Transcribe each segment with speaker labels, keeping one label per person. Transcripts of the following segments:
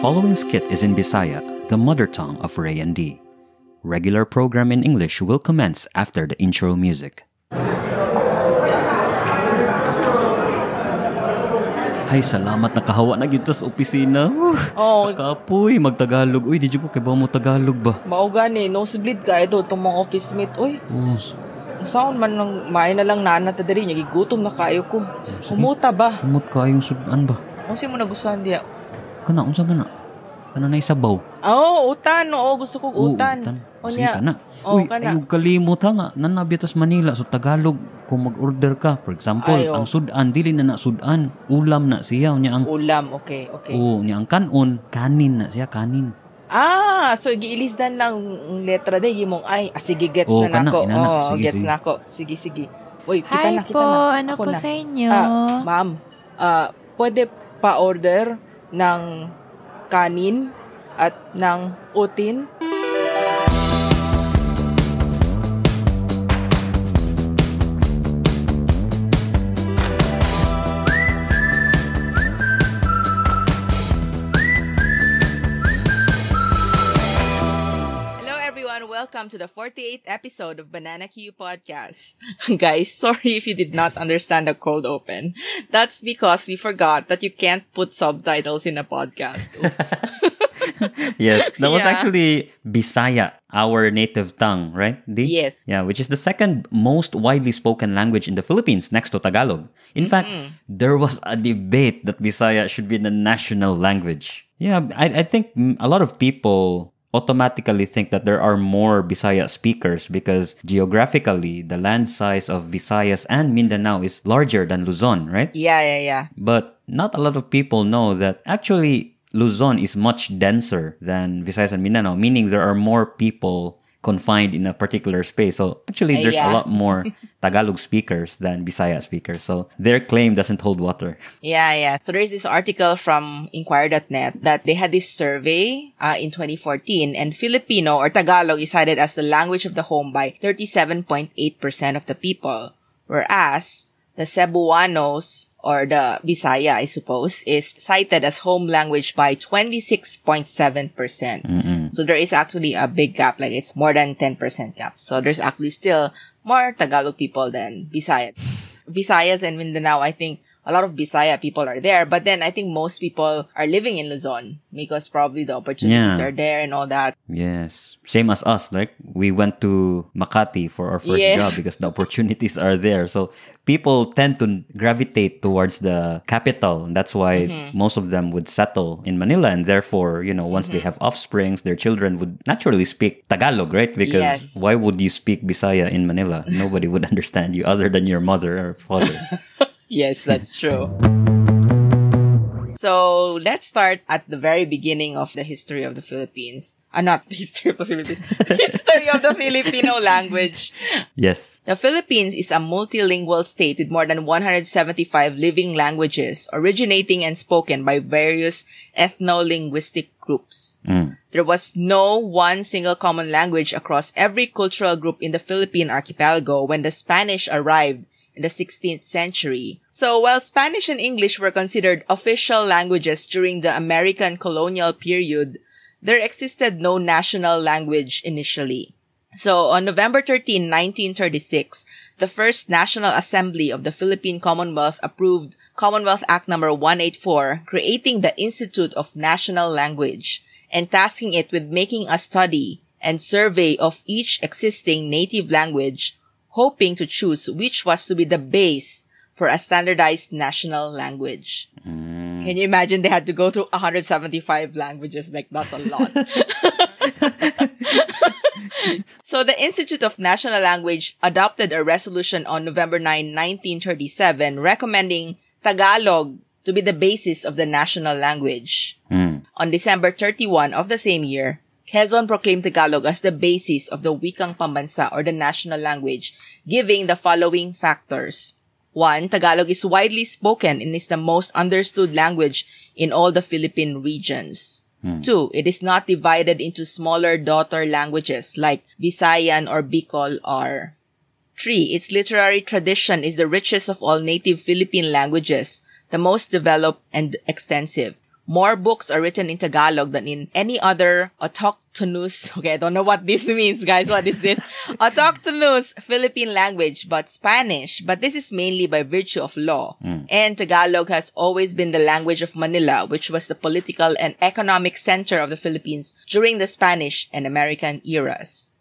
Speaker 1: following skit is in Bisaya, the mother tongue of Ray and D. Regular program in English will commence after the intro music. Ay, salamat nakahawa na gyud sa opisina.
Speaker 2: Oh.
Speaker 1: Kapoy, magtagalog. Uy, di ko kay ba mo Tagalog ba?
Speaker 2: Mao gani, nosebleed ka ito itong mga office mate. Uy,
Speaker 1: Oh, s-
Speaker 2: saan man nang maay na lang nana ta diri gigutom na kayo ko. Kumuta ba?
Speaker 1: kumot kayong sudan ba?
Speaker 2: Sino mo nagustuhan diya?
Speaker 1: Kana unsa kana? Kana na isabaw.
Speaker 2: Oh, utan, oo, gusto kong
Speaker 1: Oo,
Speaker 2: utan. O
Speaker 1: Sige,
Speaker 2: niya.
Speaker 1: kana.
Speaker 2: Oo,
Speaker 1: Uy,
Speaker 2: kana.
Speaker 1: ayog kalimot ha nga. Nanabitas Manila. So, Tagalog, kung mag-order ka, for example,
Speaker 2: Ayo.
Speaker 1: ang sudan, dili na na sudan. Ulam na siya. Niya ang,
Speaker 2: Ulam, okay, okay.
Speaker 1: oo, niya ang kanon, kanin na siya, kanin.
Speaker 2: Ah, so giilisdan lang ang letra day gimong ay, ah, sige gets
Speaker 1: Oo,
Speaker 2: na
Speaker 1: kana,
Speaker 2: nako.
Speaker 1: inana.
Speaker 2: Oh,
Speaker 1: Sige,
Speaker 2: gets
Speaker 1: sige.
Speaker 2: na ako. Sige, sige. Uy, kita
Speaker 3: Hi
Speaker 2: na, kita
Speaker 3: po,
Speaker 2: na.
Speaker 3: ano
Speaker 2: Ako
Speaker 3: po
Speaker 2: na.
Speaker 3: sa inyo?
Speaker 2: Ah, ma'am, ah, pwede pa-order ng kanin at ng utin? Welcome to the 48th episode of Banana Q Podcast. Guys, sorry if you did not understand the cold open. That's because we forgot that you can't put subtitles in a podcast.
Speaker 1: Yes, that was
Speaker 2: Yeah.
Speaker 1: actually Bisaya, our native tongue, right? Di?
Speaker 2: Yes.
Speaker 1: Yeah, which is the second most widely spoken language in the Philippines next to Tagalog. In mm-hmm. fact, there was a debate that Bisaya should be the national language. Yeah, I, I think a lot of people automatically think that there are more Bisaya speakers because geographically, the land size of Visayas and Mindanao is larger than Luzon, right?
Speaker 2: yeah, yeah, yeah.
Speaker 1: But not a lot of people know that actually Luzon is much denser than Visayas and Mindanao, meaning there are more people confined in a particular space. So actually,
Speaker 2: Uh,
Speaker 1: there's a lot more Tagalog speakers than Bisaya speakers. So their claim doesn't hold water.
Speaker 2: Yeah, yeah. So there's this article from Inquirer.net that they had this survey uh, in 2014 and Filipino or Tagalog is cited as the language of the home by 37.8% of the people. Whereas the Cebuanos or the Bisaya, I suppose, is cited as home language by 26.7%. So there is actually a big gap, like it's more than 10% gap. So there's actually still more Tagalog people than Bisaya. Visayas and Mindanao, I think a lot of Bisaya people are there, but then I think most people are living in Luzon because probably the opportunities
Speaker 1: Yeah.
Speaker 2: are there and all that.
Speaker 1: Yes. Same as us. Like we went to Makati for our first
Speaker 2: Yeah.
Speaker 1: job because the opportunities are there. So people tend to gravitate towards the capital. And that's why
Speaker 2: Mm-hmm.
Speaker 1: most of them would settle in Manila. And therefore, you know, once they have offsprings, their children would naturally speak Tagalog, right? Because
Speaker 2: Yes.
Speaker 1: why would you speak Bisaya in Manila? Nobody would understand you other than your mother or father.
Speaker 2: Yes, that's true. So let's start at the very beginning of the history of the Philippines. Ah, not the history of the Philippines. the history of the Filipino language.
Speaker 1: yes.
Speaker 2: The Philippines is a multilingual state with more than 175 living languages originating and spoken by various ethno-linguistic groups.
Speaker 1: Mm.
Speaker 2: There was no one single common language across every cultural group in the Philippine archipelago when the Spanish arrived in the 16th century. So while Spanish and English were considered official languages during the American colonial period, there existed no national language initially. So on November 13, 1936, the first National Assembly of the Philippine Commonwealth approved Commonwealth Act number 184, creating the Institute of National Language and tasking it with making a study and survey of each existing native language, hoping to choose which was to be the base for a standardized national language. Can you imagine they had to go through 175 languages? Like, that's a lot. so the Institute of National Language adopted a resolution on November 9, 1937, recommending Tagalog to be the basis of the national language.
Speaker 1: Mm.
Speaker 2: On December 31 of the same year, Quezon proclaimed Tagalog as the basis of the wikang pambansa or the national language, giving the following factors. One, Tagalog is widely spoken and is the most understood language in all the Philippine regions. Hmm. Two, it is not divided into smaller daughter languages like Visayan or Bicol are. Three, its literary tradition is the richest of all native Philippine languages, the most developed and extensive. More books are written in Tagalog than in any other autochthonous, okay, I don't know what this means, guys. What is this? autochthonous Philippine language, but Spanish. But this is mainly by virtue of law. Hmm. And Tagalog has always been the language of Manila, which was the political and economic center of the Philippines during the Spanish and American eras.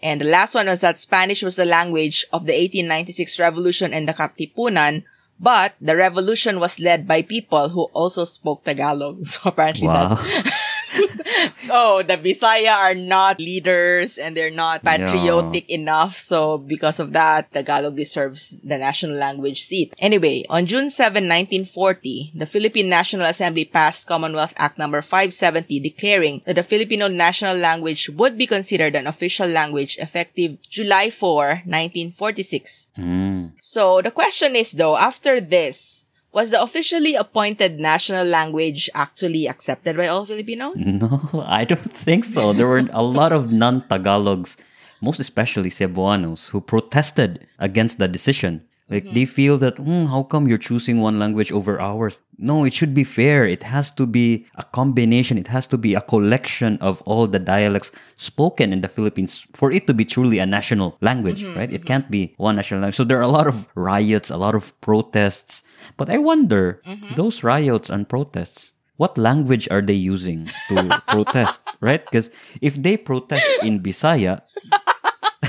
Speaker 2: And the last one was that Spanish was the language of the 1896 revolution and the Katipunan, but the revolution was led by people who also spoke Tagalog. So apparently
Speaker 1: Wow.
Speaker 2: that oh, the Visaya are not leaders and they're not patriotic enough. So because of that, Tagalog deserves the national language seat. Anyway, on June 7, 1940, the Philippine National Assembly passed Commonwealth Act number 570 declaring that the Filipino national language would be considered an official language effective July 4, 1946.
Speaker 1: Mm.
Speaker 2: So the question is though, after this, was the officially appointed national language actually accepted by all Filipinos?
Speaker 1: No, I don't think so. There were a lot of non-Tagalogs, most especially Cebuanos, who protested against the decision. Like mm-hmm. they feel that, hmm, how come you're choosing one language over ours? No, it should be fair. It has to be a combination. It has to be a collection of all the dialects spoken in the Philippines for it to be truly a national language, mm-hmm, right? It mm-hmm. can't be one national language. So there are a lot of riots, a lot of protests. But I wonder, those riots and protests, what language are they using to protest, right? Because if they protest in Bisaya,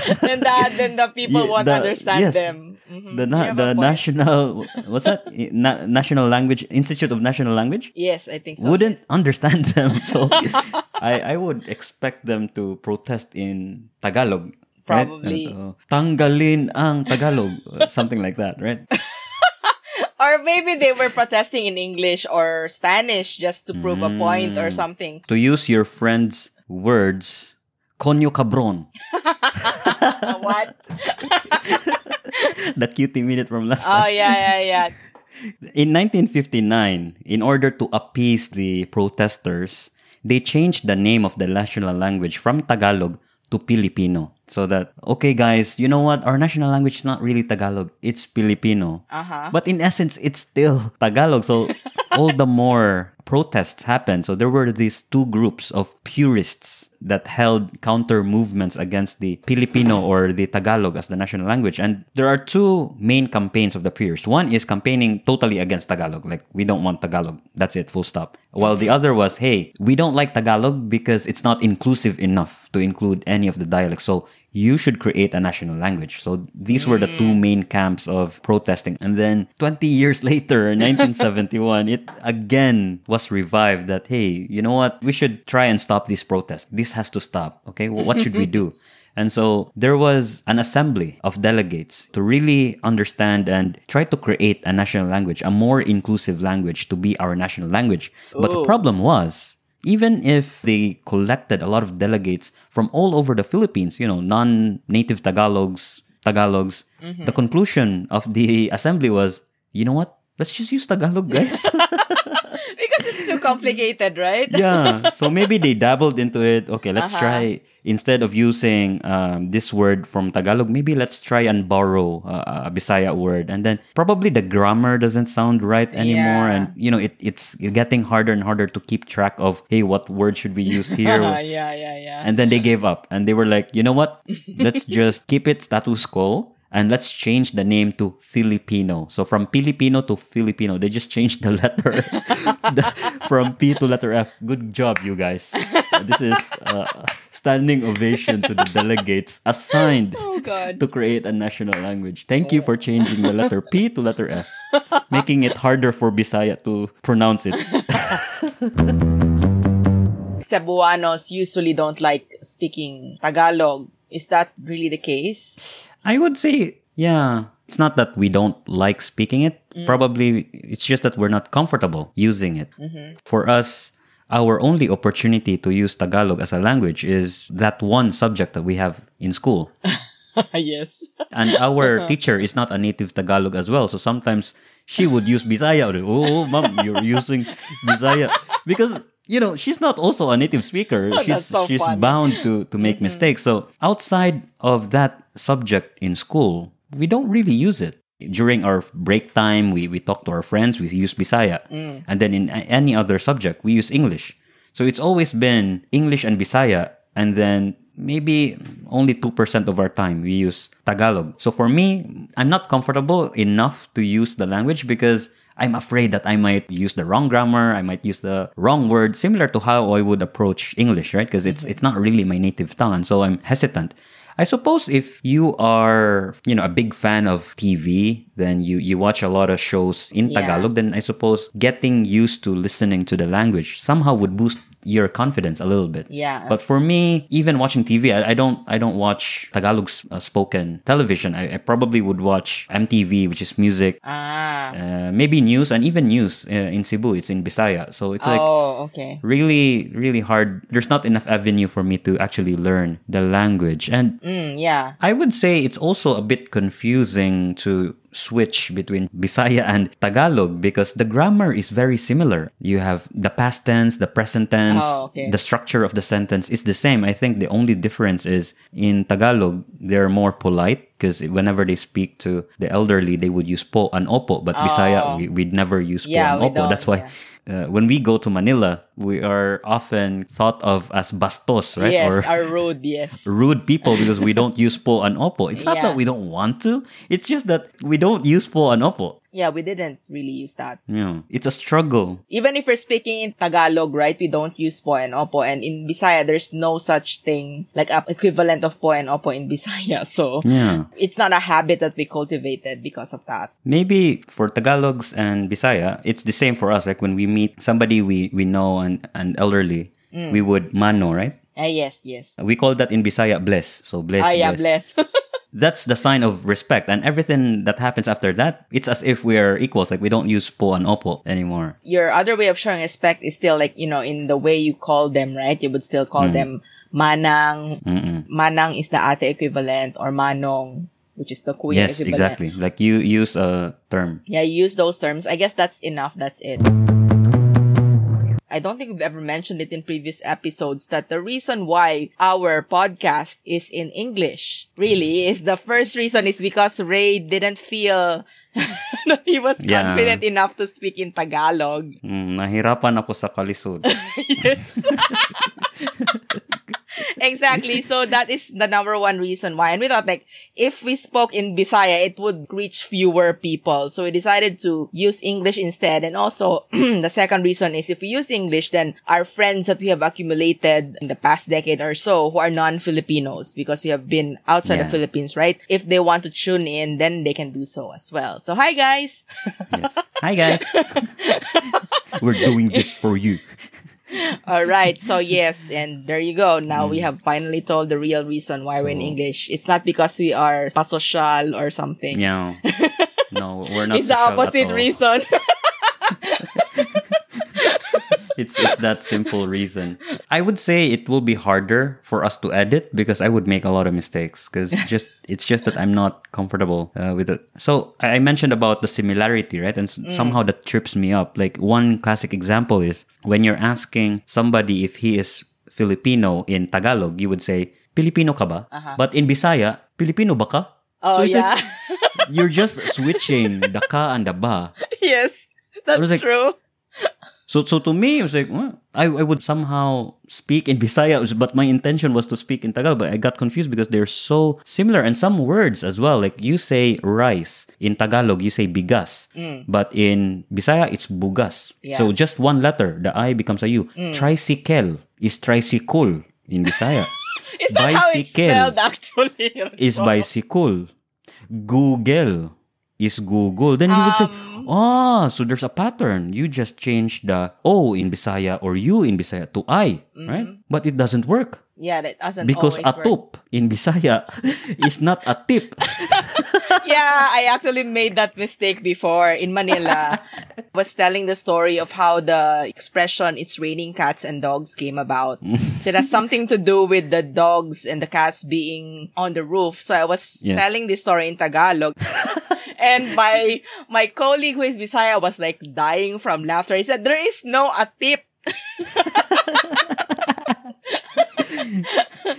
Speaker 2: then that then the people
Speaker 1: Yeah,
Speaker 2: won't
Speaker 1: the-
Speaker 2: understand
Speaker 1: yes.
Speaker 2: them. Mhm.
Speaker 1: the na- the national what's that Na- national language institute of national language
Speaker 2: Yes, I think so.
Speaker 1: wouldn't
Speaker 2: yes.
Speaker 1: understand them so I, I would expect them to protest in tagalog right?
Speaker 2: Probably.
Speaker 1: Uh, tanggalin ang tagalog something like that right
Speaker 2: Or maybe they were protesting in English or Spanish just to prove a point
Speaker 1: Mm.
Speaker 2: or something.
Speaker 1: to use your friend's words conyo cabron
Speaker 2: what?
Speaker 1: the cutie minute from last
Speaker 2: Oh
Speaker 1: time
Speaker 2: yeah, yeah, yeah.
Speaker 1: In 1959, in order to appease the protesters, they changed the name of the national language from Tagalog to Filipino. So that, okay, guys, you know what? Our national language is not really Tagalog, it's Filipino.
Speaker 2: Uh-huh.
Speaker 1: But in essence, it's still Tagalog. So all the more protests happened. So there were these two groups of purists that held counter movements against the Filipino or the Tagalog as the national language. And there are two main campaigns of the purists. One is campaigning totally against Tagalog, like we don't want Tagalog. That's it, full stop. While the other was, hey, we don't like Tagalog because it's not inclusive enough to include any of the dialects. So you should create a national language. So these were the two mm. main camps of protesting. And then 20 years later, in 1971, it again was revived that, hey, you know what? We should try and stop this protest. This has to stop. Okay. Well, what should we do? And so there was an assembly of delegates to really understand and try to create a national language, a more inclusive language to be our national language. But the
Speaker 2: oh.
Speaker 1: problem was, even if they collected a lot of delegates from all over the Philippines, you know, non-native Tagalogs, Tagalogs, mm-hmm. the conclusion of the assembly was, you know what? Let's just use Tagalog, guys.
Speaker 2: because it's too complicated, right?
Speaker 1: yeah. So maybe they dabbled into it. Okay, let's
Speaker 2: Uh-huh.
Speaker 1: try instead of using um, this word from Tagalog, maybe let's try and borrow uh, a Bisaya word, and then probably the grammar doesn't sound right anymore,
Speaker 2: Yeah.
Speaker 1: and you know it, it's getting harder and harder to keep track of hey, what word should we use here?
Speaker 2: yeah, yeah, yeah.
Speaker 1: and then they gave up and they were like, you know what? Let's just keep it status quo and let's change the name to Filipino. So from Filipino to Filipino, they just changed the letter the- from P to letter F. Good job, you guys. This is a standing ovation to the delegates assigned
Speaker 2: oh
Speaker 1: to create a national language. Thank you for changing the letter P to letter F, making it harder for Bisaya to pronounce it.
Speaker 2: Cebuanos usually don't like speaking Tagalog. Is that really the case?
Speaker 1: I would say, yeah. It's not that we don't like speaking it. Mm. Probably it's just that we're not comfortable using it. Mm-hmm. For us, our only opportunity to use Tagalog as a language is that one subject that we have in school.
Speaker 2: yes.
Speaker 1: And our uh-huh. teacher is not a native Tagalog as well. So sometimes she would use Bisaya. Oh, oh mom, you're using Bisaya. Because, you know, she's not also a native speaker.
Speaker 2: That's
Speaker 1: she's
Speaker 2: so
Speaker 1: she's
Speaker 2: funny. Mm-hmm.
Speaker 1: bound to, to make mistakes. So outside of that subject in school, we don't really use it. During our break time, we, we talk to our friends, we use Bisaya. And then in any other subject, we use English. So it's always been English and Bisaya. And then maybe only 2% of our time we use Tagalog. So for me, I'm not comfortable enough to use the language because I'm afraid that I might use the wrong grammar, I might use the wrong word, similar to how I would approach English, right? Because it's mm-hmm. it's not really my native tongue, and so I'm hesitant. I suppose if you are, you know, a big fan of TV, then you you watch a lot of shows in
Speaker 2: Yeah.
Speaker 1: Tagalog, then I suppose getting used to listening to the language somehow would boost your confidence a little bit.
Speaker 2: Yeah.
Speaker 1: But for me, even watching TV, I, I don't I don't watch Tagalog uh, spoken television. I, I probably would watch MTV, which is music,
Speaker 2: Ah.
Speaker 1: uh, maybe news, and even news uh, in Cebu. It's in Bisaya, so it's like
Speaker 2: oh, okay.
Speaker 1: really really hard. There's not enough avenue for me to actually learn the language, and
Speaker 2: Mm, yeah.
Speaker 1: I would say it's also a bit confusing to switch between Bisaya and Tagalog because the grammar is very similar. You have the past tense, the present tense,
Speaker 2: Oh, okay.
Speaker 1: the structure of the sentence is the same. I think the only difference is in Tagalog, they're more polite because whenever they speak to the elderly, they would use po and opo. But Bisaya,
Speaker 2: Oh.
Speaker 1: we, we'd never use po
Speaker 2: Yeah,
Speaker 1: and opo. That's why. Uh, when we go to Manila, we are often thought of as bastos, right?
Speaker 2: Yes,
Speaker 1: Or
Speaker 2: are rude, yes.
Speaker 1: rude people because we don't use po and opo. It's not
Speaker 2: Yeah.
Speaker 1: that we don't want to. It's just that we don't use po and opo.
Speaker 2: Yeah, we didn't really use that.
Speaker 1: Yeah. it's a struggle.
Speaker 2: Even if we're speaking in Tagalog, right, we don't use po and opo. And in Bisaya, there's no such thing like a equivalent of po and opo in Bisaya. So
Speaker 1: Yeah.
Speaker 2: it's not a habit that we cultivated because of that.
Speaker 1: Maybe for Tagalogs and Bisaya, it's the same for us. Like when we meet somebody we, we know and, and elderly,
Speaker 2: Mm.
Speaker 1: we would mano, right?
Speaker 2: Ah, yes, yes.
Speaker 1: We call that in Bisaya bless. So bless.
Speaker 2: ah, yeah, bless.
Speaker 1: That's the sign of respect. And everything that happens after that, it's as if we are equals. Like we don't use po and opo anymore.
Speaker 2: Your other way of showing respect is still like, you know, in the way you call them, right? You would still call mm. them manang.
Speaker 1: Mm-mm.
Speaker 2: Manang is the ate equivalent or manong, which is the kuya
Speaker 1: Yes,
Speaker 2: equivalent.
Speaker 1: exactly. Like you use a term.
Speaker 2: Yeah, you use those terms. I guess that's enough. That's it. I don't think we've ever mentioned it in previous episodes that the reason why our podcast is in English really is the first reason is because Ray didn't feel that he was
Speaker 1: Yeah.
Speaker 2: confident enough to speak in Tagalog.
Speaker 1: Mm, nahirapan ako sa kalisod.
Speaker 2: yes. exactly. So that is the number one reason why. And we thought like if we spoke in Bisaya, it would reach fewer people. So we decided to use English instead. And also the second reason is if we use English, then our friends that we have accumulated in the past decade or so who are non-Filipinos because we have been outside the Philippines, right? If they want to tune in, then they can do so as well. So hi guys.
Speaker 1: Yes. Hi guys. We're doing this for you.
Speaker 2: All right. So yes, and there you go. Now we have finally told the real reason why we're in
Speaker 1: Mm.
Speaker 2: English. It's not because we are pasocial or something.
Speaker 1: Yeah. No, we're not.
Speaker 2: it's the opposite reason.
Speaker 1: It's it's that simple reason. I would say it will be harder for us to edit because I would make a lot of mistakes because just it's just that I'm not comfortable uh, with it. So I mentioned about the similarity, right? And s- somehow that trips me up. Like one classic example is when you're asking somebody if he is Filipino in Tagalog, you would say Filipino ka ba? But in Bisaya, Filipino ba ka?
Speaker 2: oh
Speaker 1: like-
Speaker 2: yeah.
Speaker 1: You're just switching the ka and the ba.
Speaker 2: yes. That's
Speaker 1: was like-
Speaker 2: true.
Speaker 1: So so to me, it was like, well, I, I would somehow speak in Bisaya, but my intention was to speak in Tagalog. But I got confused because they're so similar. And some words as well. Like you say rice. In Tagalog, you say bigas. But in Bisaya, it's bugas.
Speaker 2: Yeah.
Speaker 1: So just one letter, the I becomes a U. Tricycle is tricycle in Bisaya.
Speaker 2: Is that how it's
Speaker 1: bicycle
Speaker 2: spelled actually?
Speaker 1: is bicycle. Google is Google. Then you would say,
Speaker 2: Um,
Speaker 1: oh, so there's a pattern. You just change the O in Bisaya or U in Bisaya to I, right? Mm-hmm. But it doesn't work
Speaker 2: Yeah, that doesn't
Speaker 1: because
Speaker 2: work.
Speaker 1: atup in Bisaya is not a tip.
Speaker 2: yeah, I actually made that mistake before in Manila. I was telling the story of how the expression "it's raining cats and dogs" came about. so it has something to do with the dogs and the cats being on the roof. So I was
Speaker 1: Yeah.
Speaker 2: telling this story in Tagalog. And my my colleague who is Bisaya was like dying from laughter. He said, "There is no a tip."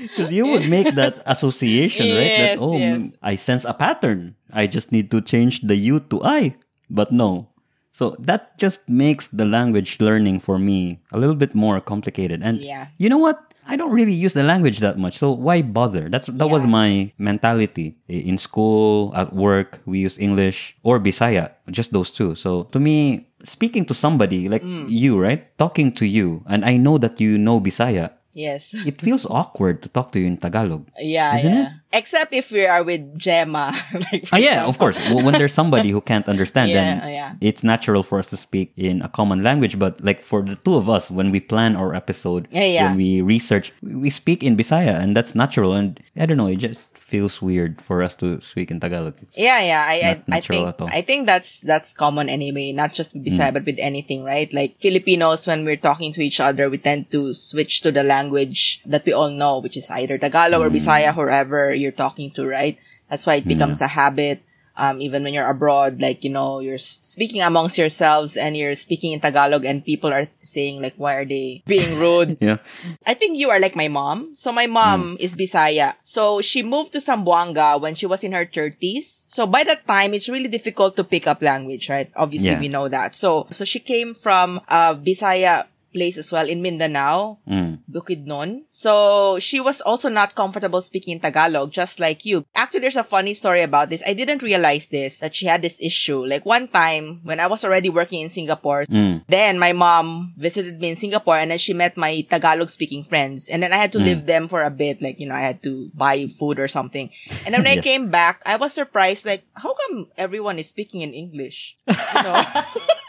Speaker 1: Because you would make that association, right? That, oh,
Speaker 2: yes.
Speaker 1: I sense a pattern. I just need to change the U to I. But no. So that just makes the language learning for me a little bit more complicated. And
Speaker 2: Yeah.
Speaker 1: you know what? I don't really use the language that much. So why bother? That's that was my mentality. In school, at work, we use English or Bisaya, just those two. So to me, speaking to somebody like
Speaker 2: Mm.
Speaker 1: you, right? Talking to you, and I know that you know Bisaya,
Speaker 2: Yes.
Speaker 1: it feels awkward to talk to you in Tagalog.
Speaker 2: Yeah,
Speaker 1: Isn't
Speaker 2: yeah.
Speaker 1: it?
Speaker 2: Except if we are with Gemma. like,
Speaker 1: Ah, yeah,
Speaker 2: example.
Speaker 1: of course. When there's somebody who can't understand,
Speaker 2: Yeah,
Speaker 1: then
Speaker 2: yeah.
Speaker 1: it's natural for us to speak in a common language. But like for the two of us, when we plan our episode,
Speaker 2: Yeah, yeah.
Speaker 1: when we research, we speak in Bisaya, and that's natural. And I don't know, it just feels weird for us to speak in Tagalog. It's-
Speaker 2: Yeah, yeah. I, I, I think. I think that's that's common anyway, not just with Bisaya, mm. but with anything, right? Like Filipinos, when we're talking to each other, we tend to switch to the language that we all know, which is either Tagalog or mm. Bisaya, whoever you're talking to, right? That's why it becomes a habit. Um, even when you're abroad, like, you know, you're speaking amongst yourselves and you're speaking in Tagalog and people are saying like, why are they being rude?
Speaker 1: Yeah.
Speaker 2: I think you are like my mom. So my mom is Bisaya. So she moved to Zamboanga when she was in her 30s. So by that time, it's really difficult to pick up language, right? Obviously,
Speaker 1: Yeah.
Speaker 2: we know that. So, so she came from a Bisaya place as well in Mindanao.
Speaker 1: Mm.
Speaker 2: Bukidnon. So she was also not comfortable speaking Tagalog, just like you. Actually, there's a funny story about this. I didn't realize this, that she had this issue. Like one time, when I was already working in Singapore,
Speaker 1: Mm.
Speaker 2: then my mom visited me in Singapore and then she met my Tagalog speaking friends. And then I had to live them for a bit. Like, you know, I had to buy food or something. And then when I came back, I was surprised, like, how come everyone is speaking in English? You know?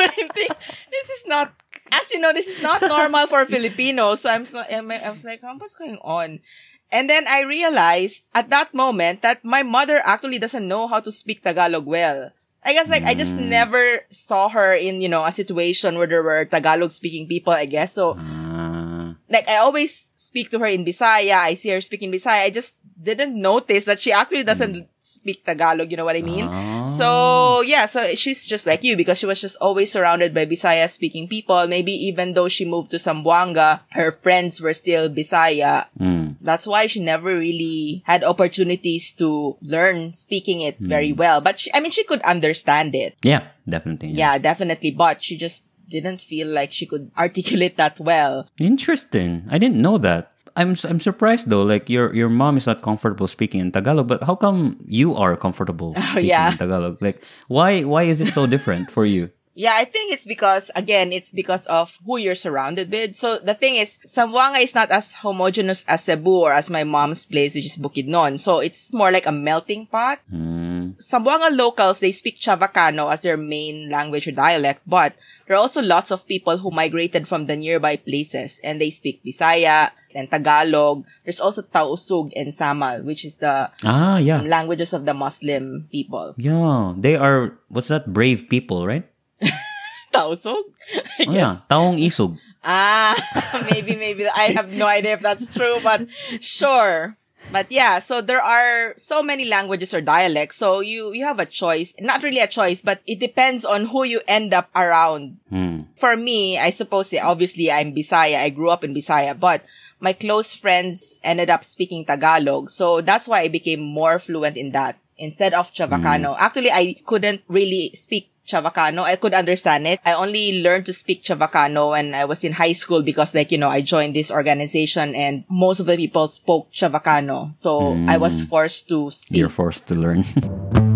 Speaker 2: I think this is not, as you know, this is not normal for Filipinos. So I'm, I'm- I was like, what's going on? And then I realized at that moment that my mother actually doesn't know how to speak Tagalog well. I guess like I just
Speaker 1: Mm.
Speaker 2: never saw her in, you know, a situation where there were Tagalog speaking people, I guess. So. Like I always speak to her in Bisaya. I see her speak in Bisaya. I just didn't notice that she actually doesn't speak Tagalog, you know what I mean?
Speaker 1: Ah.
Speaker 2: So yeah, so she's just like you because she was just always surrounded by Bisaya speaking people. Maybe even though she moved to Zamboanga, her friends were still Bisaya.
Speaker 1: Mm.
Speaker 2: That's why she never really had opportunities to learn speaking it very well. But she, I mean, she could understand it.
Speaker 1: Yeah, definitely.
Speaker 2: Yeah, definitely. But she just didn't feel like she could articulate that well.
Speaker 1: Interesting. I didn't know that. I'm I'm surprised though. Like your your mom is not comfortable speaking in Tagalog, but how come you are comfortable speaking
Speaker 2: yeah.
Speaker 1: in Tagalog? Like why why is it so different for you?
Speaker 2: Yeah, I think it's because, again, it's because of who you're surrounded with. So the thing is, Zamboanga is not as homogeneous as Cebu or as my mom's place, which is Bukidnon. So it's more like a melting pot.
Speaker 1: Mm.
Speaker 2: Zamboanga locals, they speak Chavacano as their main language or dialect, but there are also lots of people who migrated from the nearby places and they speak Bisaya and Tagalog. There's also Tausug and Samal, which is the
Speaker 1: Ah, yeah.
Speaker 2: languages of the Muslim people.
Speaker 1: Yeah, they are what's that? Brave people, right?
Speaker 2: Tausug? I
Speaker 1: Oh, yeah, taong isog.
Speaker 2: Ah, maybe, maybe. I have no idea if that's true, but sure. But yeah, so there are so many languages or dialects. So you, you have a choice. Not really a choice, but it depends on who you end up around.
Speaker 1: Hmm.
Speaker 2: For me, I suppose, yeah, obviously I'm Bisaya. I grew up in Bisaya, but my close friends ended up speaking Tagalog. So that's why I became more fluent in that instead of Chavacano. Actually, I couldn't really speak Chavacano. I could understand it. I only learned to speak Chavacano when I was in high school because like, you know, I joined this organization and most of the people spoke Chavacano. So I was mm. forced to speak.
Speaker 1: You're forced to learn.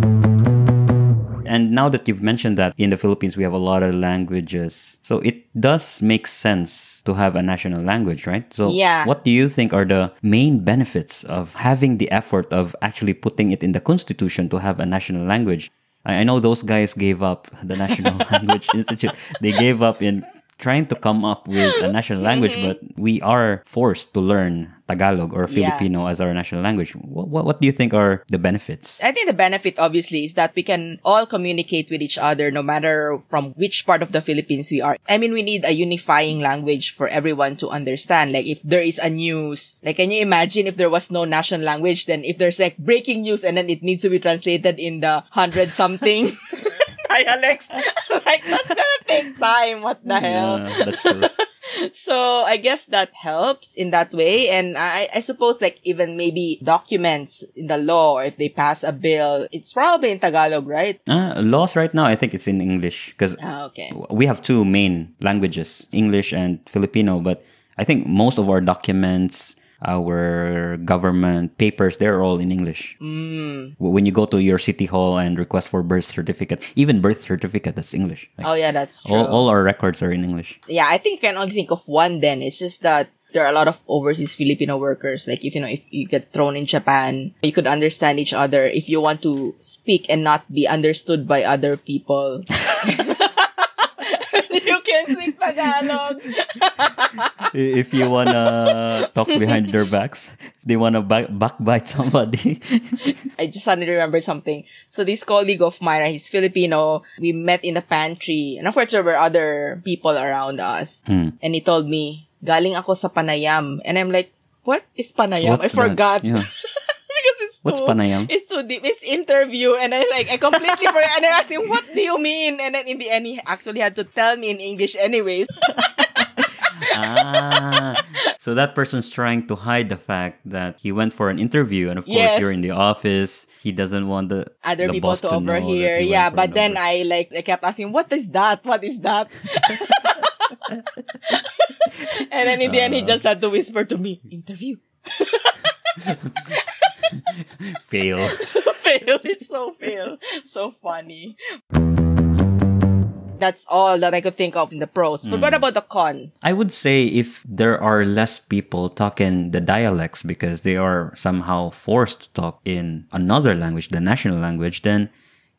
Speaker 1: and now that you've mentioned that in the Philippines we have a lot of languages, so it does make sense to have a national language, right? So,
Speaker 2: Yeah.
Speaker 1: what do you think are the main benefits of having the effort of actually putting it in the constitution to have a national language? I, know those guys gave up the National Language Institute. They gave up in trying to come up with a national language, but we are forced to learn Tagalog or
Speaker 2: Yeah.
Speaker 1: Filipino as our national language. What, what, what do you think are the benefits?
Speaker 2: I think the benefit obviously is that we can all communicate with each other no matter from which part of the Philippines we are. I mean, we need a unifying language for everyone to understand. Like if there is a news, like can you imagine if there was no national language, then if there's like breaking news and then it needs to be translated in the hundred something dialects, like that's gonna take time. What the hell?
Speaker 1: Yeah, that's true.
Speaker 2: so I guess that helps in that way. And I, I suppose like even maybe documents in the law or if they pass a bill, it's probably in Tagalog, right?
Speaker 1: Uh, laws right now, I think it's in English because
Speaker 2: Ah, okay.
Speaker 1: we have two main languages, English and Filipino. But I think most of our documents, our government papers, they're all in English.
Speaker 2: Mm.
Speaker 1: When you go to your city hall and request for birth certificate, even birth certificate, that's English. Like,
Speaker 2: Oh yeah, that's true.
Speaker 1: all, all our records are in English.
Speaker 2: yeah, I think I can only think of one then. It's just that there are a lot of overseas Filipino workers. Like if you know, if you get thrown in Japan, you could understand each other if you want to speak and not be understood by other people. you can speak Tagalog.
Speaker 1: if you wanna talk behind their backs, if they wanna back backbite somebody.
Speaker 2: I just suddenly remembered something. So this colleague of mine, he's Filipino. We met in the pantry. And of course, there were other people around us.
Speaker 1: Hmm.
Speaker 2: And he told me, galing ako sa Panayam. And I'm like, what is Panayam? I
Speaker 1: What's that?
Speaker 2: forgot.
Speaker 1: Yeah. What's Panayam?
Speaker 2: It's too deep. It's interview. And I like, I completely forgot. And I asked him, what do you mean? And then in the end, he actually had to tell me in English anyways.
Speaker 1: ah, so that person's trying to hide the fact that he went for an interview, and of course
Speaker 2: Yes.
Speaker 1: you're in the office. He doesn't want the
Speaker 2: Other
Speaker 1: the
Speaker 2: people
Speaker 1: boss
Speaker 2: to overhear.
Speaker 1: he
Speaker 2: Yeah, but then
Speaker 1: over-
Speaker 2: I like, I kept asking, what is that? What is that? and then in the end, he just had to whisper to me, interview.
Speaker 1: Fail.
Speaker 2: fail. It's so fail. So funny. That's all that I could think of in the pros. But
Speaker 1: Hmm.
Speaker 2: what about the cons?
Speaker 1: I would say if there are less people talking the dialects because they are somehow forced to talk in another language, the national language, then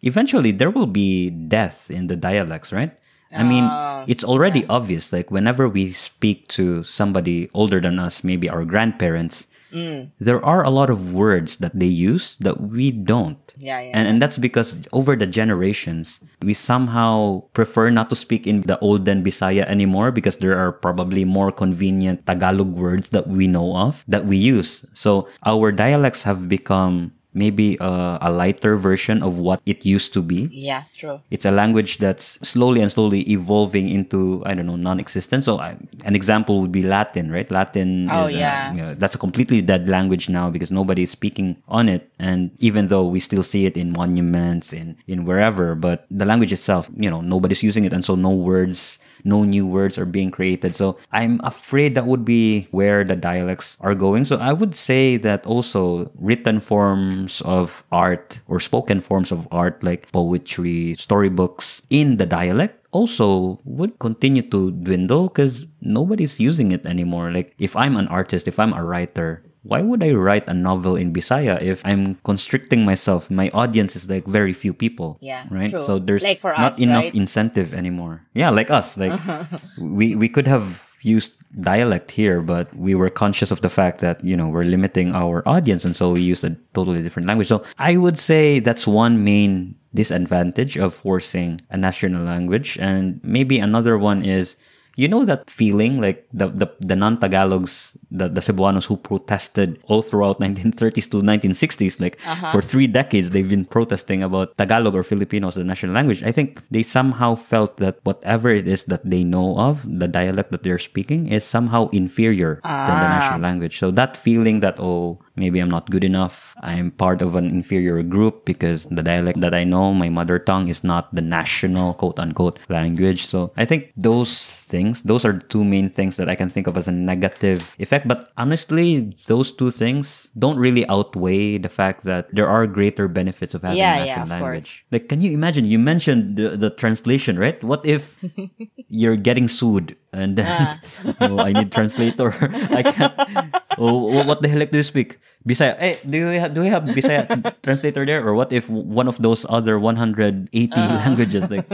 Speaker 1: eventually there will be death in the dialects, right? I mean,
Speaker 2: Ah,
Speaker 1: it's already obvious. Like whenever we speak to somebody older than us, maybe our grandparents,
Speaker 2: Mm.
Speaker 1: there are a lot of words that they use that we don't.
Speaker 2: Yeah, yeah.
Speaker 1: And, and that's because over the generations, we somehow prefer not to speak in the olden Bisaya anymore because there are probably more convenient Tagalog words that we know of that we use. So our dialects have become maybe a, a lighter version of what it used to be.
Speaker 2: yeah, true.
Speaker 1: It's a language that's slowly and slowly evolving into I don't know non-existent. So I, an example would be Latin, right? Latin
Speaker 2: Oh,
Speaker 1: is a-
Speaker 2: yeah.
Speaker 1: you know, that's a completely dead language now because nobody is speaking on it. And even though we still see it in monuments in in wherever, but the language itself, you know, nobody's using it, and so no words. No new words are being created. So I'm afraid that would be where the dialects are going. So I would say that also written forms of art or spoken forms of art like poetry, storybooks in the dialect also would continue to dwindle because nobody's using it anymore. Like if I'm an artist, if I'm a writer, why would I write a novel in Bisaya if I'm constricting myself? My audience is like very few people.
Speaker 2: Yeah,
Speaker 1: Right.
Speaker 2: true.
Speaker 1: So there's
Speaker 2: Like
Speaker 1: not
Speaker 2: us,
Speaker 1: enough
Speaker 2: right?
Speaker 1: incentive anymore. Yeah, like us. Like uh-huh. we we could have used dialect here, but we were conscious of the fact that, you know, we're limiting our audience and so we used a totally different language. So I would say that's one main disadvantage of forcing a national language. And maybe another one is you know that feeling like the the, the non-Tagalogs, the, the Cebuanos who protested all throughout 1930s to 1960s, like uh-huh. for three decades they've been protesting about Tagalog or Filipino as the national language. I think they somehow felt that whatever it is that they know of, the dialect that they're speaking, is somehow inferior than the ah. national language. So that feeling that oh maybe I'm not good enough, I'm part of an inferior group because the dialect that I know, my mother tongue, is not the national quote unquote language. So I think those things, those are two main things that I can think of as a negative effect. But honestly, those two things don't really outweigh the fact that there are greater benefits of having
Speaker 2: Yeah,
Speaker 1: a
Speaker 2: yeah,
Speaker 1: national
Speaker 2: of
Speaker 1: language.
Speaker 2: course.
Speaker 1: Like, can you imagine? You mentioned the, the translation, right? What if you're getting sued and then
Speaker 2: Ah.
Speaker 1: oh, I need translator? I can't. Oh, what the heck do you speak? Bisaya. Hey, do you have do we have Bisaya translator there, or what if one of those other 180 languages like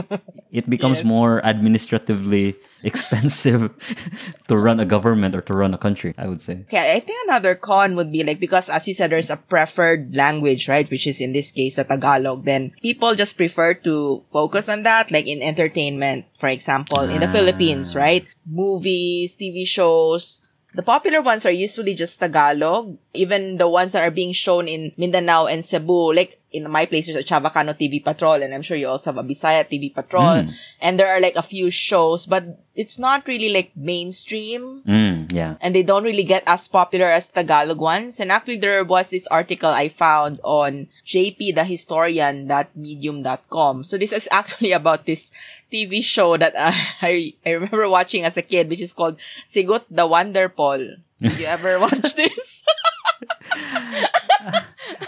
Speaker 1: it becomes
Speaker 2: Ah. Yes.
Speaker 1: more administratively expensive to run a government or to run a country? I would say.
Speaker 2: Okay, I think another con would be like because as you said, there's a preferred language, right? Which is in this case the Tagalog. Then people just prefer to focus on that, like in entertainment, for example, in the
Speaker 1: Ah.
Speaker 2: Philippines, right? Movies, TV shows. The popular ones are usually just Tagalog. Even the ones that are being shown in Mindanao and Cebu, like in my place there's a Chavacano TV Patrol and I'm sure you also have a Bisaya TV Patrol.
Speaker 1: Mm.
Speaker 2: And there are like a few shows, but it's not really like mainstream
Speaker 1: Mm, yeah.
Speaker 2: and they don't really get as popular as the Tagalog ones. And actually, there was this article I found on jpthehistorian.medium.com. So this is actually about this TV show that I, I remember watching as a kid, which is called Sigut the Wonderful. Did you ever watch this?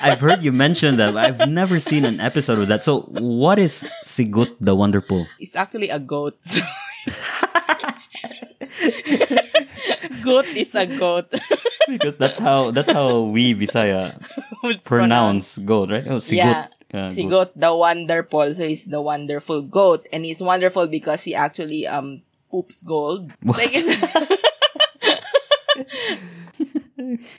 Speaker 1: I've heard you mention that. but I've never seen an episode of that. So, what is Sigut the Wonderful?
Speaker 2: It's actually a goat. goat is a goat.
Speaker 1: Because that's how that's how we Bisaya pronounce goat, right? Oh, Sigut.
Speaker 2: Yeah.
Speaker 1: uh,
Speaker 2: Si
Speaker 1: goat.
Speaker 2: Goat the Wonderful. So he's the wonderful goat. And he's wonderful because he actually um poops gold.
Speaker 1: What?
Speaker 2: Like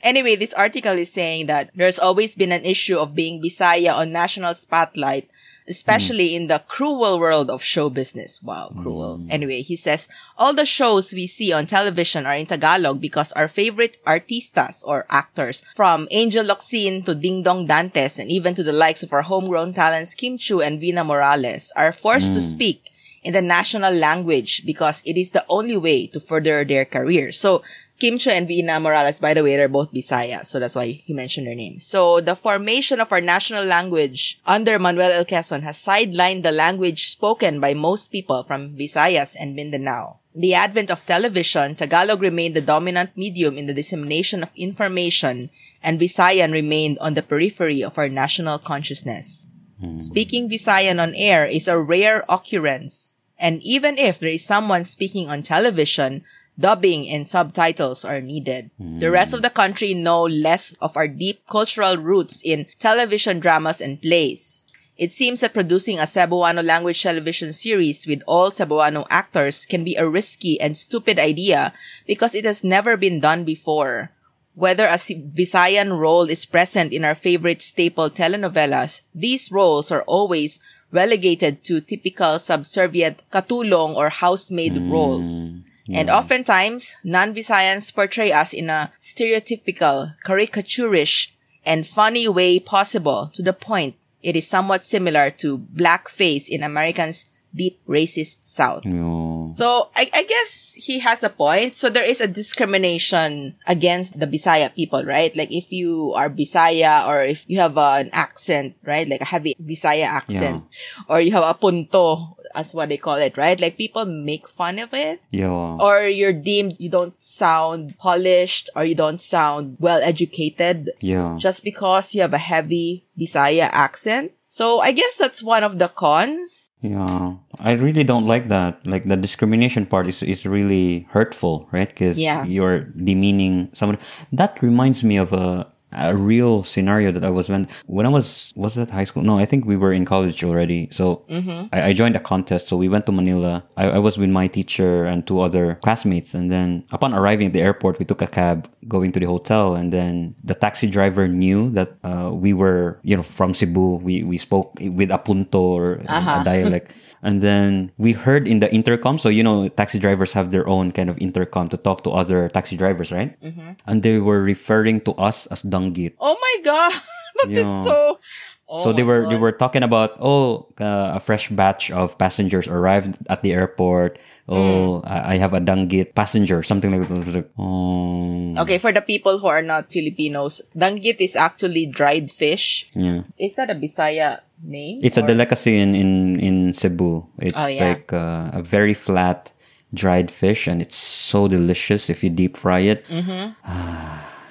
Speaker 2: anyway, this article is saying that there's always been an issue of being Bisaya on national spotlight, especially in the cruel world of show business. Wow, cruel. Mm. Anyway, he says, all the shows we see on television are in Tagalog because our favorite artistas or actors, from Angel Locsin to Dingdong Dantes and even to the likes of our homegrown talents Kim Chiu and Vina Morales, are forced to mm. speak in the national language because it is the only way to further their career. So, Kim Chiu and Vina Morales, by the way, they're both Bisaya, so that's why he mentioned their names. So, the formation of our national language under Manuel L. Quezon has sidelined the language spoken by most people from Visayas and Mindanao. The advent of television, Tagalog remained the dominant medium in the dissemination of information, and Visayan remained on the periphery of our national consciousness. Hmm. Speaking Visayan on air is a rare occurrence, and even if there is someone speaking on television, dubbing and subtitles are needed. The rest of the country know less of our deep cultural roots in television dramas and plays. It seems that producing a Cebuano language television series with all Cebuano actors can be a risky and stupid idea because it has never been done before. Whether a Visayan role is present in our favorite staple telenovelas, these roles are always relegated to typical subservient katulong or housemaid roles. Hmm. And oftentimes, non-Visayans portray us in a stereotypical, caricaturish, and funny way possible to the point it is somewhat similar to blackface in Americans' deep racist South.
Speaker 1: Yo.
Speaker 2: So I, I guess he has a point. So there is a discrimination against the Bisaya people, right? Like if you are Bisaya or if you have an accent, right? Like a heavy Bisaya accent, or you have a punto, as what they call it, right? Like people make fun of it,
Speaker 1: Yo.
Speaker 2: or you're deemed you don't sound polished or you don't sound well educated
Speaker 1: Yeah.
Speaker 2: just because you have a heavy Bisaya accent. So I guess that's one of the cons.
Speaker 1: Yeah, I really don't like that. Like the discrimination part is is really hurtful, right? Because
Speaker 2: Yeah.
Speaker 1: you're demeaning someone. That reminds me of a a real scenario that I was when when I was was that high school? No, I think we were in college already. So I, I joined a contest. So we went to Manila. I, I was with my teacher and two other classmates. And then upon arriving at the airport, we took a cab going to the hotel. And then the taxi driver knew that uh, we were you know from Cebu. We we spoke with a punto or a dialect. And then we heard in the intercom. So, you know, taxi drivers have their own kind of intercom to talk to other taxi drivers, right? Mm-hmm. And they were referring to us as danggit.
Speaker 2: Oh my god, that is
Speaker 1: Yeah.
Speaker 2: so. Oh
Speaker 1: so they were they were talking about oh uh, a fresh batch of passengers arrived at the airport. Oh,
Speaker 2: Mm.
Speaker 1: I I have a danggit passenger, something like that. I was like, oh,
Speaker 2: Okay, for the people who are not Filipinos, danggit is actually dried fish.
Speaker 1: yeah.
Speaker 2: Is that a Bisaya name?
Speaker 1: It's a delicacy in in in Cebu. It's
Speaker 2: Oh, yeah.
Speaker 1: like uh, a very flat dried fish, and it's so delicious if you deep fry it.
Speaker 2: Mm-hmm.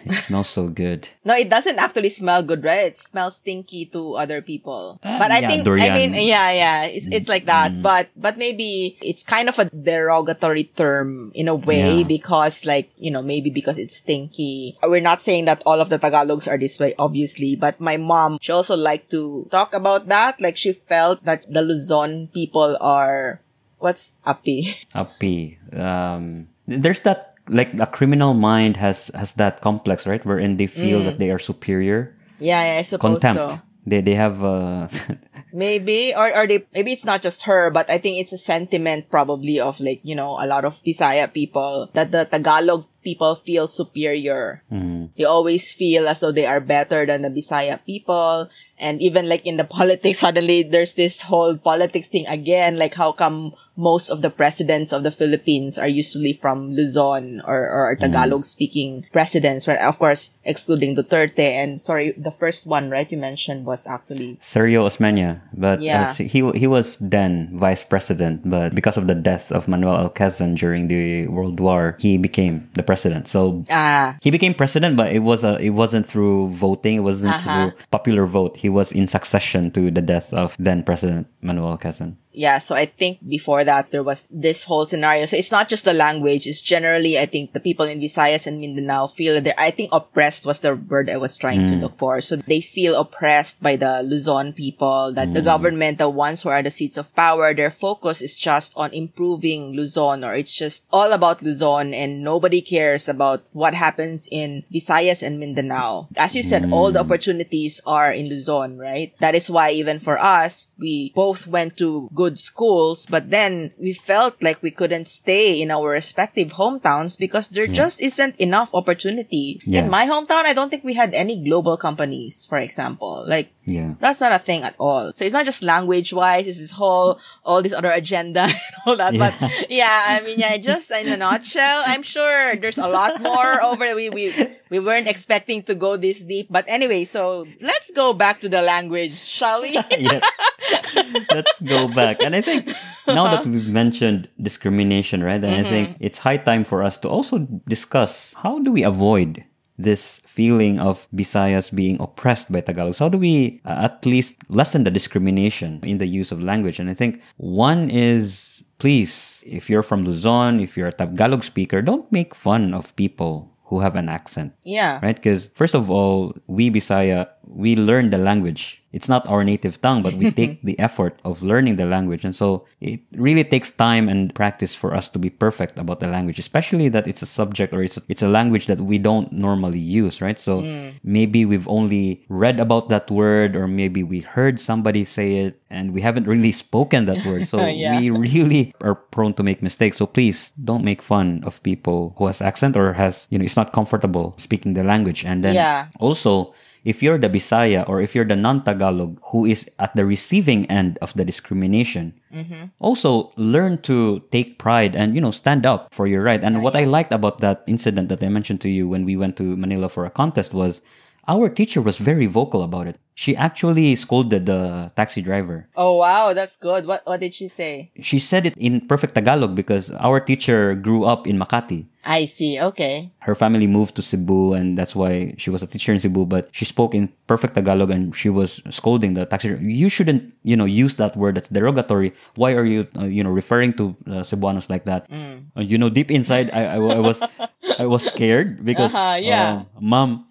Speaker 1: It smells so good.
Speaker 2: No, it doesn't actually smell good, right? It smells stinky to other people.
Speaker 1: Uh,
Speaker 2: but I
Speaker 1: yeah,
Speaker 2: think
Speaker 1: durian.
Speaker 2: I mean yeah, yeah, it's it's like that.
Speaker 1: Mm.
Speaker 2: But but maybe it's kind of a derogatory term in a way
Speaker 1: Yeah.
Speaker 2: because like, you know, maybe because it's stinky. We're not saying that all of the Tagalogs are this way, obviously, but my mom, she also liked to talk about that. Like she felt that the Luzon people are what's api?
Speaker 1: Api. Um, there's that like a criminal mind has has that complex, right? Wherein they feel that they are superior.
Speaker 2: yeah, yeah, I suppose
Speaker 1: Contempt.
Speaker 2: so.
Speaker 1: They they have uh,
Speaker 2: Maybe, or, or they, maybe it's not just her, but I think it's a sentiment probably of like, you know, a lot of Bisaya people that the Tagalog people feel superior.
Speaker 1: Mm.
Speaker 2: They always feel as though they are better than the Bisaya people. And even like in the politics, suddenly there's this whole politics thing again. Like how come most of the presidents of the Philippines are usually from Luzon or, or Tagalog speaking presidents, right? Of course, excluding Duterte. And sorry, the first one, right, you mentioned was actually
Speaker 1: Sergio Osmeña, but
Speaker 2: Yeah.
Speaker 1: uh, he he was then vice president, but because of the death of Manuel Alcazar during the World War, he became the president. So
Speaker 2: ah
Speaker 1: he became president, but it was a it wasn't through voting. It wasn't
Speaker 2: Uh-huh.
Speaker 1: through popular vote. He was in succession to the death of then President Manuel L. Quezon.
Speaker 2: Yeah, so I think before that there was this whole scenario. So it's not just the language, it's generally I think the people in Visayas and Mindanao feel that they're I think oppressed was the word I was trying to mm. look for. So they feel oppressed by the Luzon people, that the mm. government, the ones who are the seats of power, their focus is just on improving Luzon or it's just all about Luzon and nobody cares about what happens in Visayas and Mindanao. As you said, all the mm. opportunities are in Luzon, right? That is why even for us, we both went to good schools, but then we felt like we couldn't stay in our respective hometowns because there just isn't enough opportunity.
Speaker 1: Yeah.
Speaker 2: In my hometown, I don't think we had any global companies, for example. Like,
Speaker 1: Yeah.
Speaker 2: that's not a thing at all. So it's not just language wise, it's this whole, all this other agenda and all that. But yeah, I mean, yeah, just in a nutshell, I'm sure there's a lot more over we, we, we weren't expecting to go this deep. But anyway, so let's go back to the language, shall we?
Speaker 1: yes. Let's go back. And I think now that we've mentioned discrimination, right? And I think it's high time for us to also discuss how do we avoid this feeling of Visayas being oppressed by Tagalogs? How do we uh, at least lessen the discrimination in the use of language? And I think one is please, if you're from Luzon, if you're a Tagalog speaker, don't make fun of people who have an accent
Speaker 2: yeah.
Speaker 1: right? Because first of all, we Bisaya, we learn the language. It's not our native tongue, but we take the effort of learning the language, and so it really takes time and practice for us to be perfect about the language, especially that it's a subject or it's a, it's a language that we don't normally use, right? So hmm. maybe we've only read about that word, or maybe we heard somebody say it, and we haven't really spoken that word. So
Speaker 2: Yeah.
Speaker 1: we really are prone to make mistakes. So please don't make fun of people who has accent or has, you know, it's not comfortable speaking the language. And then
Speaker 2: Yeah.
Speaker 1: also, if you're the Bisaya or if you're the non-Tagalog who is at the receiving end of the discrimination, mm-hmm. also learn to take pride and, you know, stand up for your right. And what I liked about that incident that I mentioned to you when we went to Manila for a contest was our teacher was very vocal about it. She actually scolded the taxi driver.
Speaker 2: Oh wow, that's good. What what did she say?
Speaker 1: She said it in perfect Tagalog because our teacher grew up in Makati.
Speaker 2: I see. Okay.
Speaker 1: Her family moved to Cebu and that's why she was a teacher in Cebu, but she spoke in perfect Tagalog and she was scolding the taxi driver. You shouldn't, you know, use that word that's derogatory. Why are you, uh, you know, referring to uh, Cebuanos like that? Uh, you know, deep inside, I, I, I was, I was scared because,
Speaker 2: Uh-huh, yeah.
Speaker 1: uh, mom,